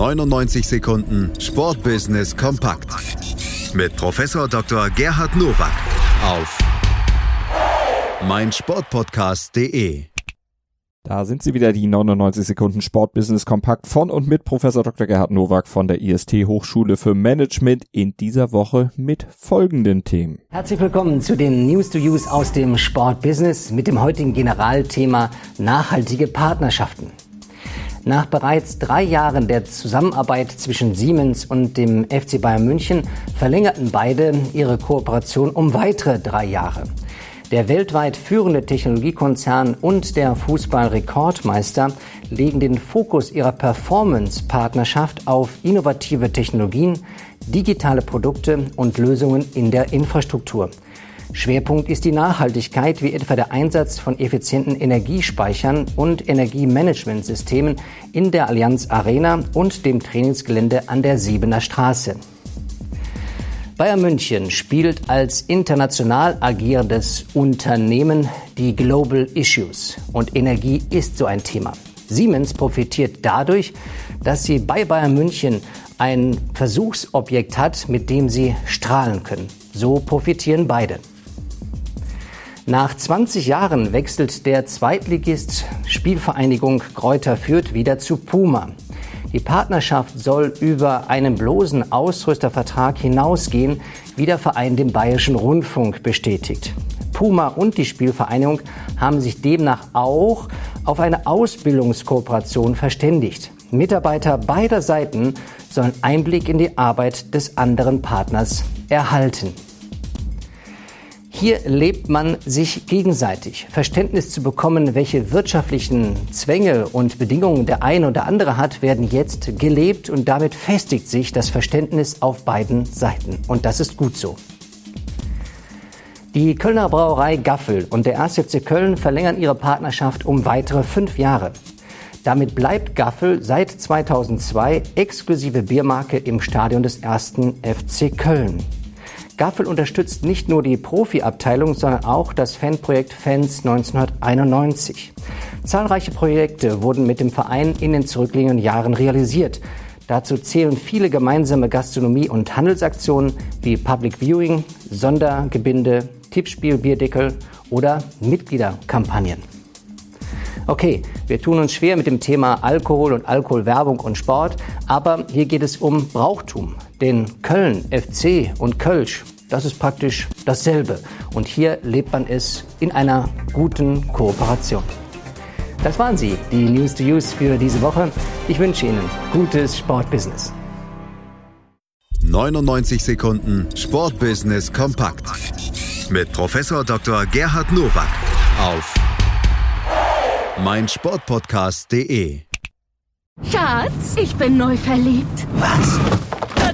99 Sekunden Sportbusiness kompakt mit Professor Dr. Gerhard Nowak auf meinsportpodcast.de. Da sind sie wieder, die 99 Sekunden Sportbusiness kompakt von und mit Professor Dr. Gerhard Nowak von der IST Hochschule für Management in dieser Woche mit folgenden Themen. Herzlich willkommen zu den News to Use aus dem Sportbusiness mit dem heutigen Generalthema nachhaltige Partnerschaften. Nach bereits drei Jahren der Zusammenarbeit zwischen Siemens und dem FC Bayern München verlängerten beide ihre Kooperation um weitere drei Jahre. Der weltweit führende Technologiekonzern und der Fußballrekordmeister legen den Fokus ihrer Performance-Partnerschaft auf innovative Technologien, digitale Produkte und Lösungen in der Infrastruktur. Schwerpunkt ist die Nachhaltigkeit, wie etwa der Einsatz von effizienten Energiespeichern und Energiemanagementsystemen in der Allianz Arena und dem Trainingsgelände an der Siebener Straße. Bayern München spielt als international agierendes Unternehmen die Global Issues und Energie ist so ein Thema. Siemens profitiert dadurch, dass sie bei Bayern München ein Versuchsobjekt hat, mit dem sie strahlen können. So profitieren beide. Nach 20 Jahren wechselt der Zweitligist Spielvereinigung Kräuter Fürth wieder zu Puma. Die Partnerschaft soll über einen bloßen Ausrüstervertrag hinausgehen, wie der Verein dem Bayerischen Rundfunk bestätigt. Puma und die Spielvereinigung haben sich demnach auch auf eine Ausbildungskooperation verständigt. Mitarbeiter beider Seiten sollen Einblick in die Arbeit des anderen Partners erhalten. Hier lebt man sich gegenseitig. Verständnis zu bekommen, welche wirtschaftlichen Zwänge und Bedingungen der eine oder andere hat, werden jetzt gelebt und damit festigt sich das Verständnis auf beiden Seiten. Und das ist gut so. Die Kölner Brauerei Gaffel und der 1. FC Köln verlängern ihre Partnerschaft um weitere fünf Jahre. Damit bleibt Gaffel seit 2002 exklusive Biermarke im Stadion des 1. FC Köln. Gaffel unterstützt nicht nur die Profiabteilung, sondern auch das Fanprojekt Fans 1991. Zahlreiche Projekte wurden mit dem Verein in den zurückliegenden Jahren realisiert. Dazu zählen viele gemeinsame Gastronomie- und Handelsaktionen wie Public Viewing, Sondergebinde, Tippspiel, Bierdeckel oder Mitgliederkampagnen. Okay, wir tun uns schwer mit dem Thema Alkohol und Alkoholwerbung und Sport, aber hier geht es um Brauchtum. Denn Köln, FC und Kölsch, das ist praktisch dasselbe. Und hier lebt man es in einer guten Kooperation. Das waren sie, die News to Use für diese Woche. Ich wünsche Ihnen gutes Sportbusiness. 99 Sekunden Sportbusiness kompakt mit Professor Dr. Gerhard Nowak auf meinsportpodcast.de. Schatz, ich bin neu verliebt. Was?